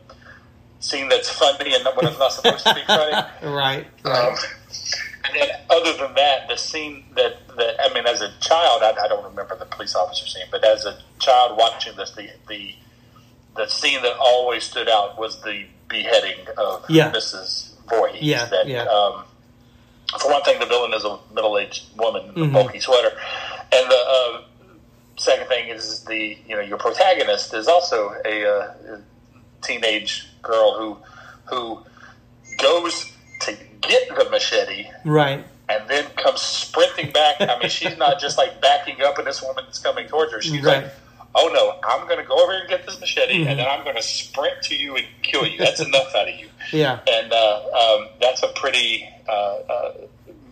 scene that's funny and when it's not supposed to be funny. right, Um, and then, other than that, the scene that, that I mean, as a child, I, I don't remember the police officer scene, but as a child watching this, the the the scene that always stood out was the beheading of Yeah. Mrs. Voorhees. Yeah, that, yeah. Um, for one thing, the villain is a middle-aged woman, in a Mhm. bulky sweater, and the uh, second thing is the you know your protagonist is also a, uh, teenage girl who who goes to get the machete right. and then comes sprinting back. I mean, she's not just like backing up and this woman is coming towards her. She's Right. like, oh no, I'm going to go over here and get this machete Mhm. and then I'm going to sprint to you and kill you. That's enough out of you. Yeah, And uh, um, that's a pretty uh, uh,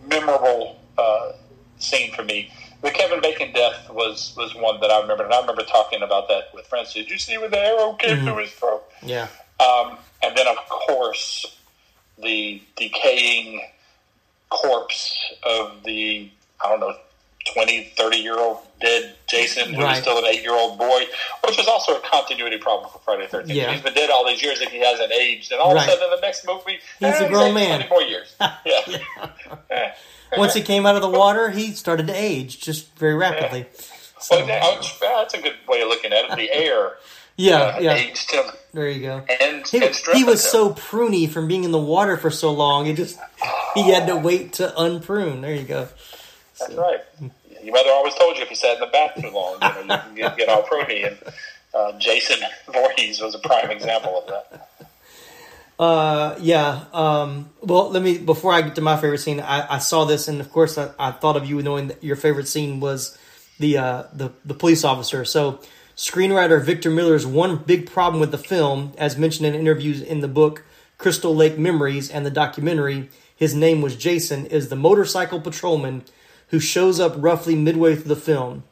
memorable uh, scene for me. The Kevin Bacon death was, was one that I remember, and I remember talking about that with friends. Did you see where the arrow came Mhm. through his throat? Yeah, Um, and then, of course, the decaying corpse of the, I don't know, 20, 30 year old dead Jason, who was Right. still an eight year old boy, which is also a continuity problem for Friday the 13th. Yeah. He's been dead all these years and he hasn't aged. And all Right. of a sudden, in the next movie, He's a eh, grown aged man. 20 more years. Yeah. Eh. Once he came out of the water, he started to age just very rapidly. So, Well, that's a good way of looking at it. The air yeah, uh, yeah. aged him There you go. and, He, and he was him. so pruny from being in the water for so long. It just he had to wait to unprune. There you go. That's right. Your mother always told you if you sat in the bath too long, you, know, you can get, get all pruny. And uh, Jason Voorhees was a prime example of that. Uh, yeah. Um, well, let me before I get to my favorite scene. I, I saw this, and of course, I, I thought of you knowing that your favorite scene was the uh, the the police officer. So, screenwriter Victor Miller's one big problem with the film, as mentioned in interviews in the book Crystal Lake Memories and the documentary, his name was Jason, is the motorcycle patrolman who shows up roughly midway through the film.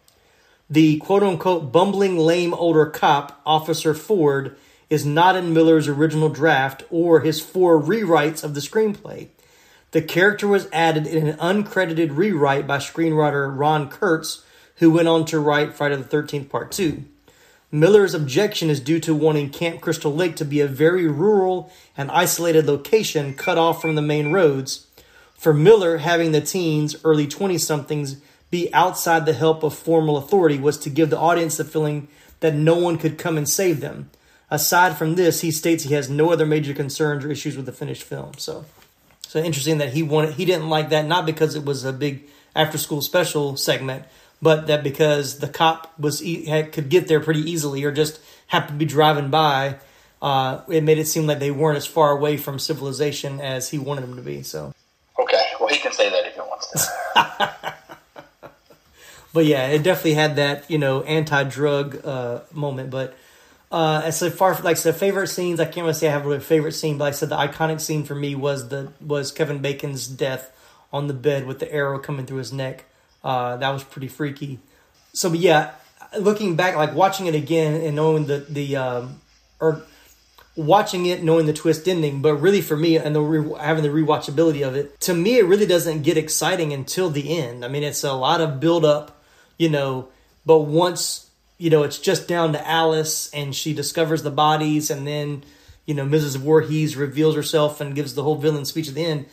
The quote unquote bumbling lame older cop, Officer Ford, is not in Miller's original draft or his four rewrites of the screenplay. The character was added in an uncredited rewrite by screenwriter Ron Kurz, who went on to write Friday the 13th Part 2. Miller's objection is due to wanting Camp Crystal Lake to be a very rural and isolated location cut off from the main roads. For Miller, having the teens, early 20 somethings, be outside the help of formal authority was to give the audience the feeling that no one could come and save them. Aside from this, he states he has no other major concerns or issues with the finished film. So, so interesting that he wanted he didn't like that not because it was a big after school special segment, but that because the cop was e- had, could get there pretty easily or just happened to be driving by, uh, it made it seem like they weren't as far away from civilization as he wanted them to be. So, Okay, well, he can say that if he wants to. but yeah, it definitely had that you know anti-drug uh, moment. But uh, as so far like said, favorite scenes, I can't really say I have a favorite scene, but like I said the iconic scene for me was the was Kevin Bacon's death on the bed with the arrow coming through his neck. Uh, that was pretty freaky. So, but yeah, looking back, like watching it again and knowing the the um, or watching it knowing the twist ending, but really for me and the re- having the rewatchability of it, to me it really doesn't get exciting until the end. I mean, it's a lot of build up, you know, but once you know it's just down to Alice and she discovers the bodies, and then you know Mrs. Voorhees reveals herself and gives the whole villain speech at the end.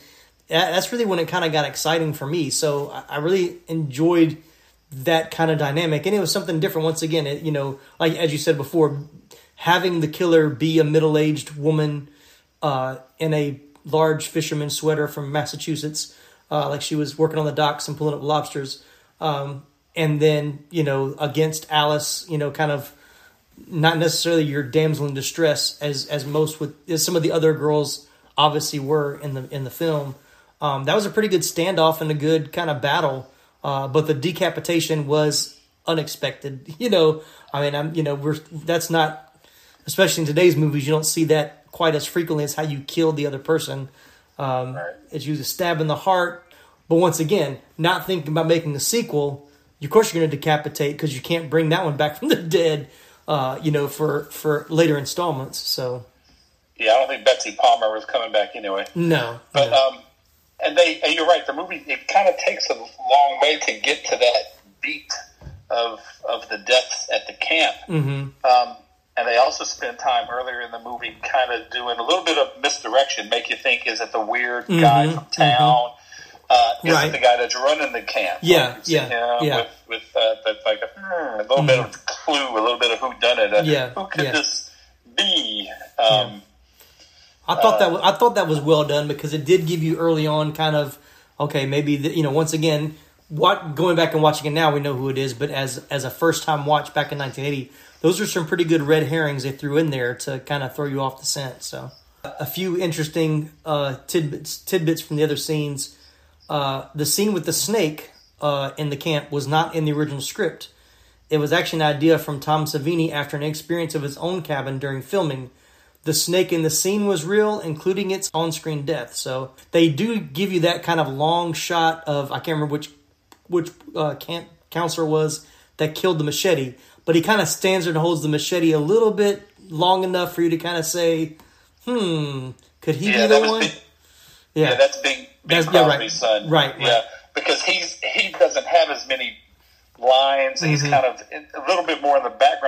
That- That's really when it kind of got exciting for me. So I- really enjoyed that kind of dynamic, and it was something different. Once again, it, you know, like as you said before, having the killer be a middle-aged woman uh, in a large fisherman sweater from Massachusetts, uh, like she was working on the docks and pulling up lobsters, um, and then you know against Alice, you know, kind of not necessarily your damsel in distress as as most with as some of the other girls obviously were in the in the film. Um, that was a pretty good standoff and a good kind of battle, uh, but the decapitation was unexpected. You know, I mean, I'm you know we're that's not especially in today's movies, you don't see that quite as frequently as how you killed the other person. Um, Right. It's usually a stab in the heart. But once again, not thinking about making a sequel, of course you're going to decapitate because you can't bring that one back from the dead, uh, you know, for, for later installments. So, yeah, I don't think Betsy Palmer was coming back anyway. no. But no. um, and they, and you're right. The movie it kind of takes a long way to get to that beat of of the deaths at the camp. Mhm. Um, and they also spend time earlier in the movie kind of doing a little bit of misdirection, make you think is it the weird guy Mhm, from town? Uh, is Right. it the guy that's running the camp? Yeah, see yeah, yeah. With, with uh, the, like a, hmm, a little bit of clue, a little bit of who done it. Uh, Yeah, who could yeah. this be? Um, I thought that was, I thought that was well done because it did give you early on kind of okay maybe the, you know once again what going back and watching it now we know who it is but as as a first time watch back in 1980 those are some pretty good red herrings they threw in there to kind of throw you off the scent so. A few interesting uh, tidbits tidbits from the other scenes. Uh, the scene with the snake uh, in the camp was not in the original script. It was actually an idea from Tom Savini after an experience of his own cabin during filming the snake in the scene was real, including its on-screen death. So they do give you that kind of long shot of I can't remember which which uh, camp counselor was that killed the machete, but he kind of stands there and holds the machete a little bit long enough for you to kind of say, "Hmm, could he Yeah, be that the one?" big. Yeah, Yeah, that's Big That's- yeah, right. Son. Right, right. Yeah, because he's he doesn't have as many lines. He's Mhm. kind of a little bit more in the background in a lot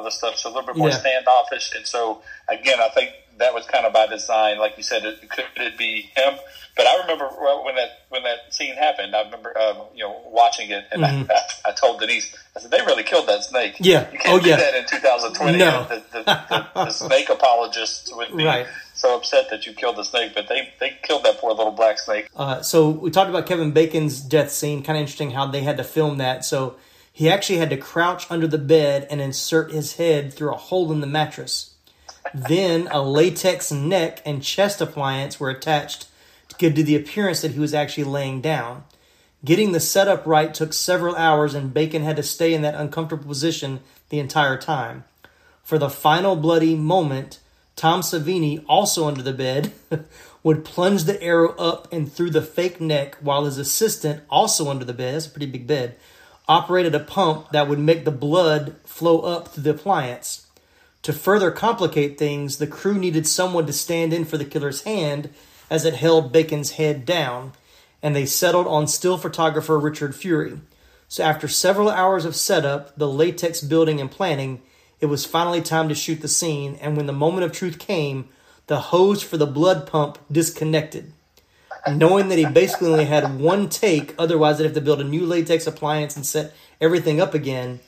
of the stuff, so a little bit more Yeah. standoffish. And so again, I think that was kind of by design. Like you said, it, could it be him? But I remember when that when that scene happened. I remember um, you know watching it, and I, I told Denise, I said they really killed that snake. Mm-hmm. Yeah. you can't Oh, do yeah. that in 2020. No. The, the, the, the snake apologists would be Right. so upset that you killed the snake, but they they killed that poor little black snake. Uh, so we talked about Kevin Bacon's death scene. Kind of interesting how they had to film that. So he actually had to crouch under the bed and insert his head through a hole in the mattress. Then a latex neck and chest appliance were attached to give to the appearance that he was actually laying down. Getting the setup right took several hours, and Bacon had to stay in that uncomfortable position the entire time. For the final bloody moment, Tom Savini, also under the bed, would plunge the arrow up and through the fake neck while his assistant, also under the bed, that's a pretty big bed, operated a pump that would make the blood flow up through the appliance. To further complicate things, the crew needed someone to stand in for the killer's hand as it held Bacon's head down, and they settled on still photographer Richard Feury. So, after several hours of setup, the latex building and planning, it was finally time to shoot the scene, and when the moment of truth came, the hose for the blood pump disconnected. Knowing that he basically only had one take, otherwise, they'd have to build a new latex appliance and set everything up again,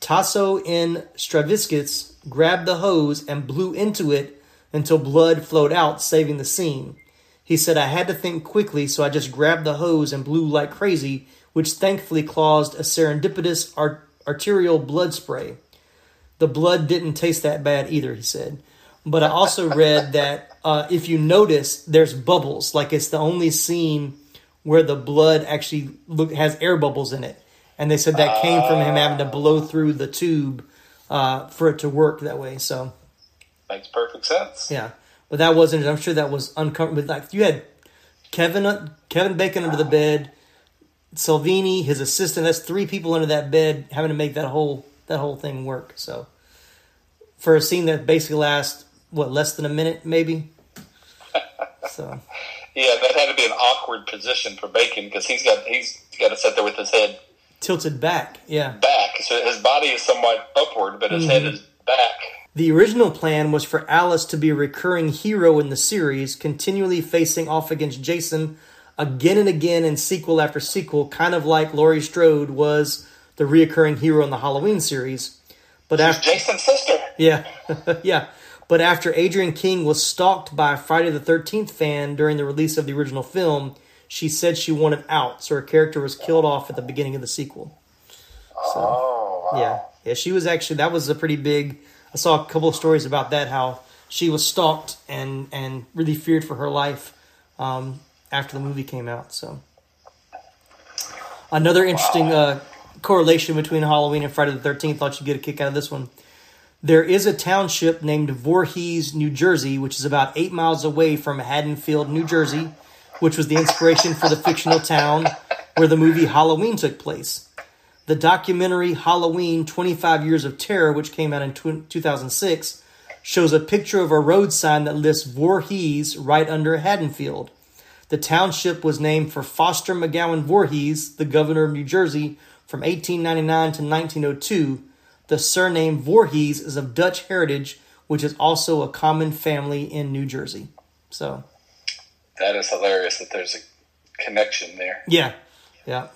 Taso N. Stavrakis grabbed the hose and blew into it until blood flowed out, saving the scene. He said, I had to think quickly, so I just grabbed the hose and blew like crazy, which thankfully caused a serendipitous art- arterial blood spray. The blood didn't taste that bad either, he said. But I also read that uh, if you notice, there's bubbles. Like it's the only scene where the blood actually look has air bubbles in it, and they said that came from him having to blow through the tube uh, for it to work that way. So Makes perfect sense. yeah, but that wasn't. I'm sure that was uncomfortable. Like you had Kevin uh, Kevin Bacon under the bed, Savini, his assistant. That's three people under that bed having to make that whole that whole thing work. So for a scene that basically lasts what less than a minute, maybe. So Yeah, that had to be an awkward position for Bacon because he's got he's got to sit there with his head tilted back, yeah. back. So his body is somewhat upward, but his head Mm-hmm. is back. The original plan was for Alice to be a recurring hero in the series, continually facing off against Jason again and again in sequel after sequel, kind of like Laurie Strode was the reoccurring hero in the Halloween series. But after Jason's sister. yeah, yeah. But after Adrienne King was stalked by a Friday the 13th fan during the release of the original film, she said she wanted out, so her character was killed off at the beginning of the sequel. Oh, wow. Yeah, yeah. She was actually that was a pretty big. I saw a couple of stories about that how she was stalked and and really feared for her life um, after the movie came out. So another interesting uh, correlation between Halloween and Friday the Thirteenth. Thought you'd get a kick out of this one. There is a township named Voorhees, New Jersey, which is about eight miles away from Haddonfield, New Jersey, which was the inspiration for the fictional town where the movie Halloween took place. The documentary Halloween 25 Years of Terror, which came out in tw- 2006, shows a picture of a road sign that lists Voorhees right under Haddonfield. The township was named for Foster MacGowan Voorhees, the governor of New Jersey from 1899 to 1902. The surname Voorhees is of Dutch heritage, which is also a common family in New Jersey. So, That is hilarious that there's a connection there. yeah, yeah.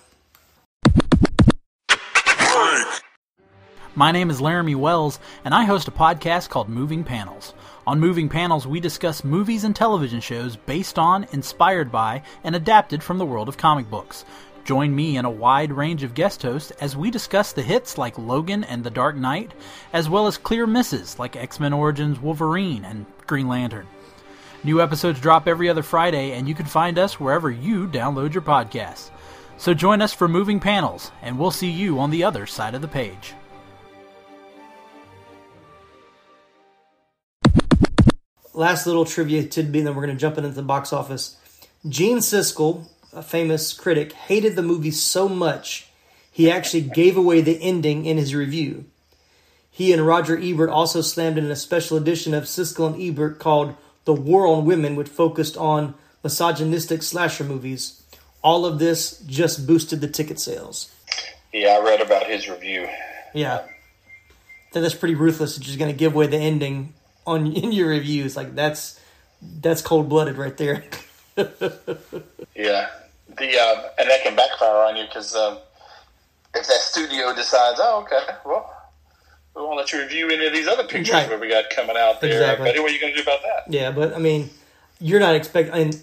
My name is Laramie Wells, and I host a podcast called Moving Panels. On Moving Panels, we discuss movies and television shows based on, inspired by, and adapted from the world of comic books. Join me and a wide range of guest hosts as we discuss the hits like Logan and The Dark Knight, as well as clear misses like X Men Origins Wolverine and Green Lantern. New episodes drop every other Friday, and you can find us wherever you download your podcasts. So join us for Moving Panels, and we'll see you on the other side of the page. last little trivia tidbit, and then we're going to jump into the box office. Gene Siskel, a famous critic, hated the movie so much he actually gave away the ending in his review. He and Roger Ebert also slammed in a special edition of Siskel and Ebert called The War on Women, which focused on misogynistic slasher movies. All of this just boosted the ticket sales. Yeah, I read about his review. Yeah. I think that's pretty ruthless. It's just going to give away the ending on in your reviews. Like that's that's cold blooded right there. Yeah, the um, and that can backfire on you because um, if that studio decides, oh, okay, well, we won't let you review any of these other pictures Right. where we got coming out there. Exactly. But what are you going to do about that? yeah, but I mean, you're not expecting. I, mean,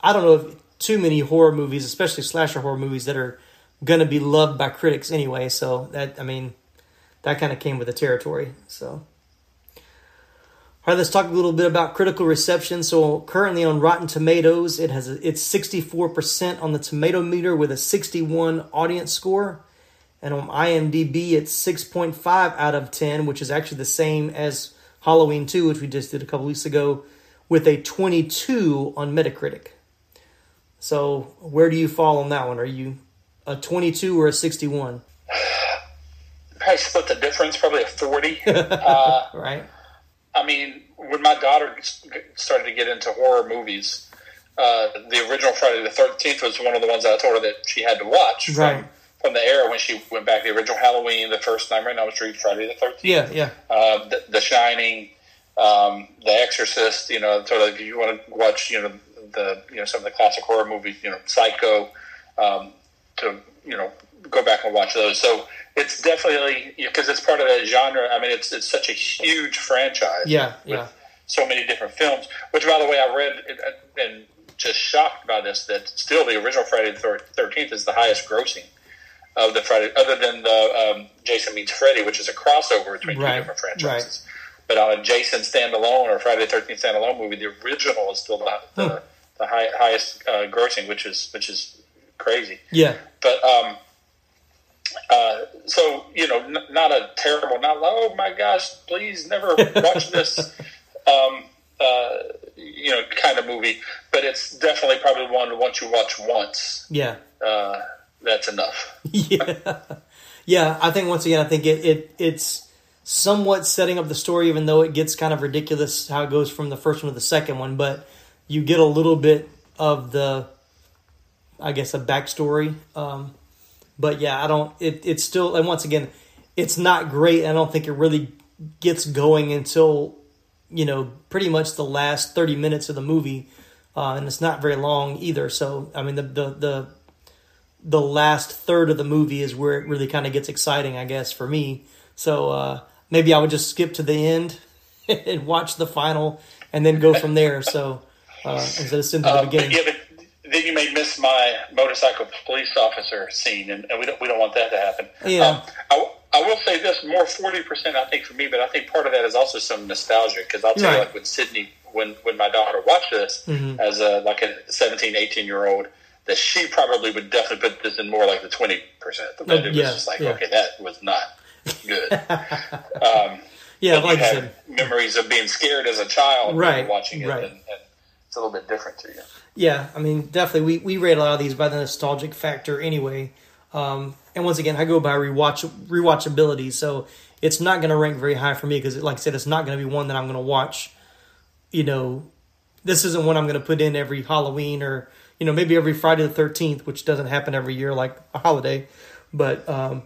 I don't know if too many horror movies, especially slasher horror movies, that are going to be loved by critics anyway. So that I mean, that kind of came with the territory. So. All right, let's talk a little bit about critical reception. So currently on Rotten Tomatoes, it has a, it's 64% on the tomato meter with a 61 audience score. And on IMDb, it's 6.5 out of 10, which is actually the same as Halloween 2, which we just did a couple weeks ago, with a 22 on Metacritic. So where do you fall on that one? Are you a 22 or a 61? Probably split the difference, probably a forty. uh, Right? I mean, when my daughter started to get into horror movies, uh, the original Friday the Thirteenth was one of the ones that I told her that she had to watch from, Right. from the era when she went back. The original Halloween, the first Nightmare on Elm Street, Friday the Thirteenth. Yeah, yeah. uh, the, the Shining, um, The Exorcist. You know, sort of if you want to watch, you know, the you know some of the classic horror movies, you know, Psycho, um, to you know go back and watch those. So it's definitely because it's part of that genre. I mean, it's it's such a huge franchise. Yeah, with yeah. So many different films. Which, by the way, I read and just shocked by this that still the original Friday the Thirteenth is the highest grossing of the Friday, other than the um, Jason Meets Freddy, which is a crossover between Right, two different franchises. But on a Jason standalone or Friday the Thirteenth standalone movie, the original is still the, the, Hmm. the high, highest uh, grossing, which is which is crazy. Yeah. But um, uh, so you know, n- not a terrible, not like, oh my gosh, please never watch this. Um, uh, you know, kind of movie, but it's definitely probably one once you watch once, Yeah. uh, that's enough. yeah, yeah. I think once again, I think it, it it's somewhat setting up the story, even though it gets kind of ridiculous how it goes from the first one to the second one. But you get a little bit of the, I guess, a backstory. Um, but yeah, I don't. It it's still, and once again, it's not great. I don't think it really gets going until you know pretty much the last thirty minutes of the movie, uh, and it's not very long either. So I mean, the the the the last third of the movie is where it really kind of gets exciting, I guess, for me. So uh, maybe I would just skip to the end and watch the final and then go from there. So uh, instead of sitting to the Um, beginning. yeah, but then you may miss my motorcycle police officer scene, and, and we don't we don't want that to happen. Yeah. Um, I, I will say this: more forty percent, I think, for me, but I think part of that is also some nostalgia because I'll tell Right. you, like when Sydney, when when my daughter watched this Mm-hmm. as a like a 17, 18 year old. That she probably would definitely put this in more like the twenty percent. But it was yeah, just like, yeah. okay, that was not good. um, yeah, like you have memories of being scared as a child, Right, watching it, right. and, and it's a little bit different to you. Yeah, I mean, definitely, we, we rate a lot of these by the nostalgic factor anyway. Um, and once again, I go by rewatch rewatchability, so it's not going to rank very high for me because, like I said, it's not going to be one that I'm going to watch. You know, this isn't one I'm going to put in every Halloween or you know maybe every Friday the Thirteenth, which doesn't happen every year like a holiday. But um,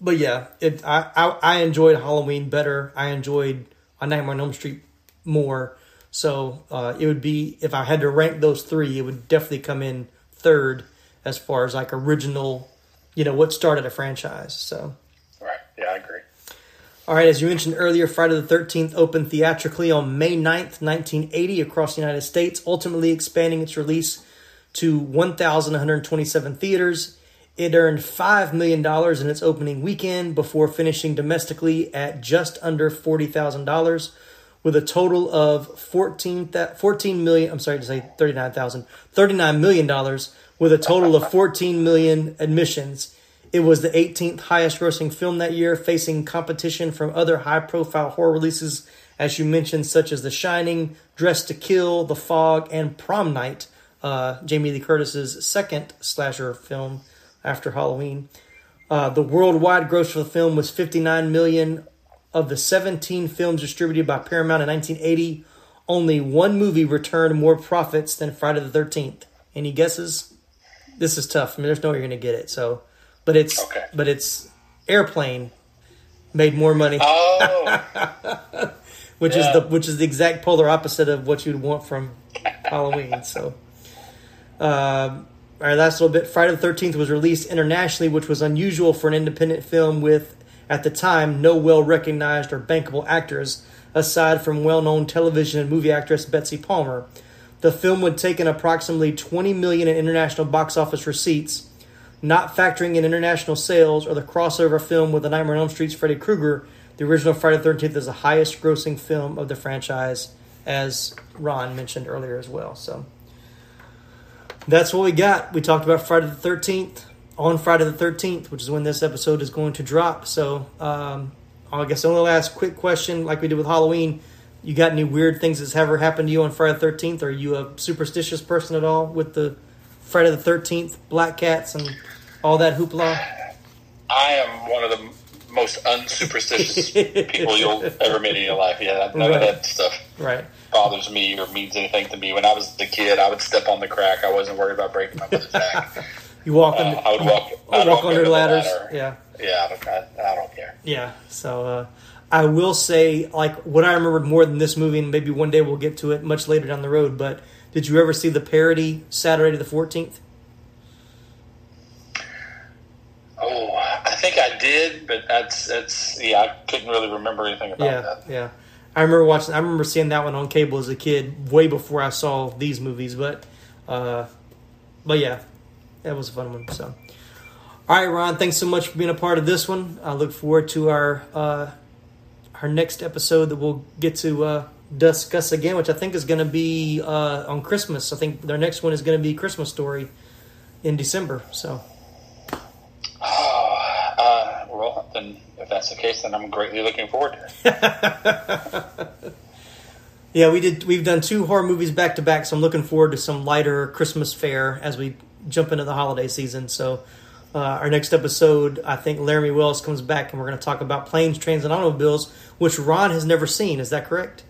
but yeah, it I, I I enjoyed Halloween better. I enjoyed A Nightmare on Elm Street more. So uh, it would be if I had to rank those three, it would definitely come in third as far as like original, you know, what started a franchise. So Right. Yeah, I agree. all right, as you mentioned earlier, Friday the 13th opened theatrically on May 9th, 1980, across the United States, ultimately expanding its release to 1,127 theaters. It earned $5 million in its opening weekend before finishing domestically at just under $40,000 with a total of 14, th- 14 million, I'm sorry to say 39,000, $39 million with a total of 14 million admissions. It was the 18th highest grossing film that year, facing competition from other high profile horror releases, as you mentioned, such as The Shining, Dressed to Kill, The Fog, and Prom Night, uh, Jamie Lee Curtis's second slasher film after Halloween. Uh, the worldwide gross for the film was 59 million. Of the 17 films distributed by Paramount in 1980, only one movie returned more profits than Friday the 13th. Any guesses? This is tough. I mean, there's no way you're going to get it. So, but it's Okay. but it's Airplane made more money, Oh, which yeah. is the which is the exact polar opposite of what you'd want from Halloween. So, um, all right, last little bit. Friday the Thirteenth was released internationally, which was unusual for an independent film with, at the time, no well recognized or bankable actors aside from well-known television and movie actress Betsy Palmer. The film would take in approximately 20 million in international box office receipts, not factoring in international sales or the crossover film with The Nightmare on Elm Street's Freddy Krueger. The original Friday the 13th is the highest grossing film of the franchise, as Ron mentioned earlier as well. So that's what we got. We talked about Friday the 13th on Friday the 13th, which is when this episode is going to drop. So um, I guess the only last quick question, like we did with Halloween, you got any weird things that's ever happened to you on Friday the 13th? Are you a superstitious person at all with the Friday the 13th, black cats, and all that hoopla? I am one of the most unsuperstitious people you'll ever meet in your life. Yeah, none Right. of that stuff Right. bothers me or means anything to me. When I was a kid, I would step on the crack. I wasn't worried about breaking my mother's back. You walk, Uh, under, I would walk. you I'd walk under ladders. ladder. Yeah. Yeah, I don't, I, I don't care. Yeah. So uh, I will say, like, what I remembered more than this movie, and maybe one day we'll get to it much later down the road. But did you ever see the parody Saturday the Fourteenth? Oh, I think I did, but that's that's yeah. I couldn't really remember anything about Yeah, that. yeah. I remember watching. I remember seeing that one on cable as a kid, way before I saw these movies. But, uh, but yeah, that was a fun one. So, all right, Ron. Thanks so much for being a part of this one. I look forward to our uh, our next episode that we'll get to uh, discuss again, which I think is going to be uh, on Christmas. I think their next one is going to be Christmas Story in December. So. Uh, well, then if that's the case, then I'm greatly looking forward to it. Yeah, we did. We've done two horror movies back to back, so I'm looking forward to some lighter Christmas fare as we jump into the holiday season. So, uh, our next episode, I think Laramie Wells comes back, and we're going to talk about planes, trains, and automobiles, which Ron has never seen. Is that correct?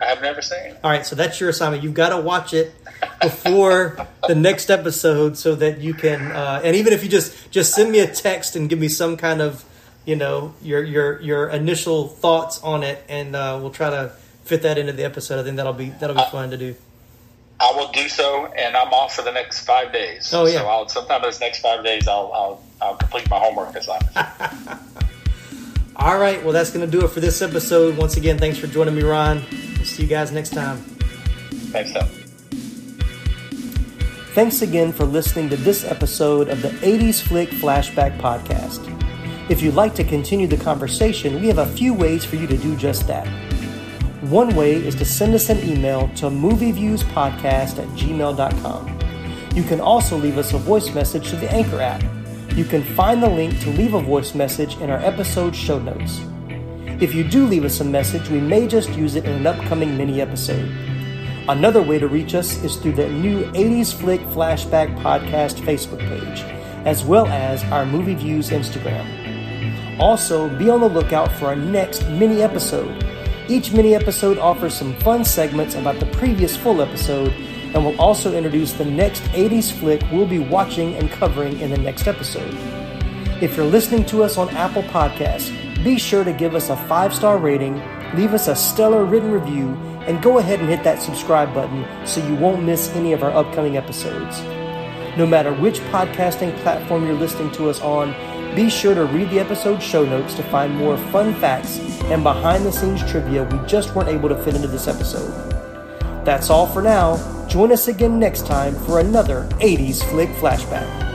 I have never seen. All right, so that's your assignment. You've got to watch it before the next episode, so that you can. Uh, and even if you just just send me a text and give me some kind of, you know, your your your initial thoughts on it, and uh, we'll try to fit that into the episode. I think that'll be that'll be fun to do. I will do so, and I'm off for the next five days. Oh, yeah. So I'll, sometime those next five days, I'll I'll, I'll complete my homework assignment. All right, well, that's going to do it for this episode. Once again, thanks for joining me, Ron. We'll see you guys next time. Thanks, Tim. Thanks again for listening to this episode of the 80s Flick Flashback Podcast. If you'd like to continue the conversation, we have a few ways for you to do just that. One way is to send us an email to movieviewspodcast at gmail.com. You can also leave us a voice message to the Anchor app. You can find the link to leave a voice message in our episode show notes. If you do leave us a message, we may just use it in an upcoming mini episode. Another way to reach us is through the new 80s Flick Flashback Podcast Facebook page, as well as our Movie Views Instagram. Also, be on the lookout for our next mini episode. Each mini episode offers some fun segments about the previous full episode and will also introduce the next 80s flick we'll be watching and covering in the next episode. If you're listening to us on Apple Podcasts, be sure to give us a five star rating, leave us a stellar written review, and go ahead and hit that subscribe button so you won't miss any of our upcoming episodes. No matter which podcasting platform you're listening to us on, be sure to read the episode show notes to find more fun facts and behind the scenes trivia we just weren't able to fit into this episode. That's all for now. Join us again next time for another 80s Flick Flashback.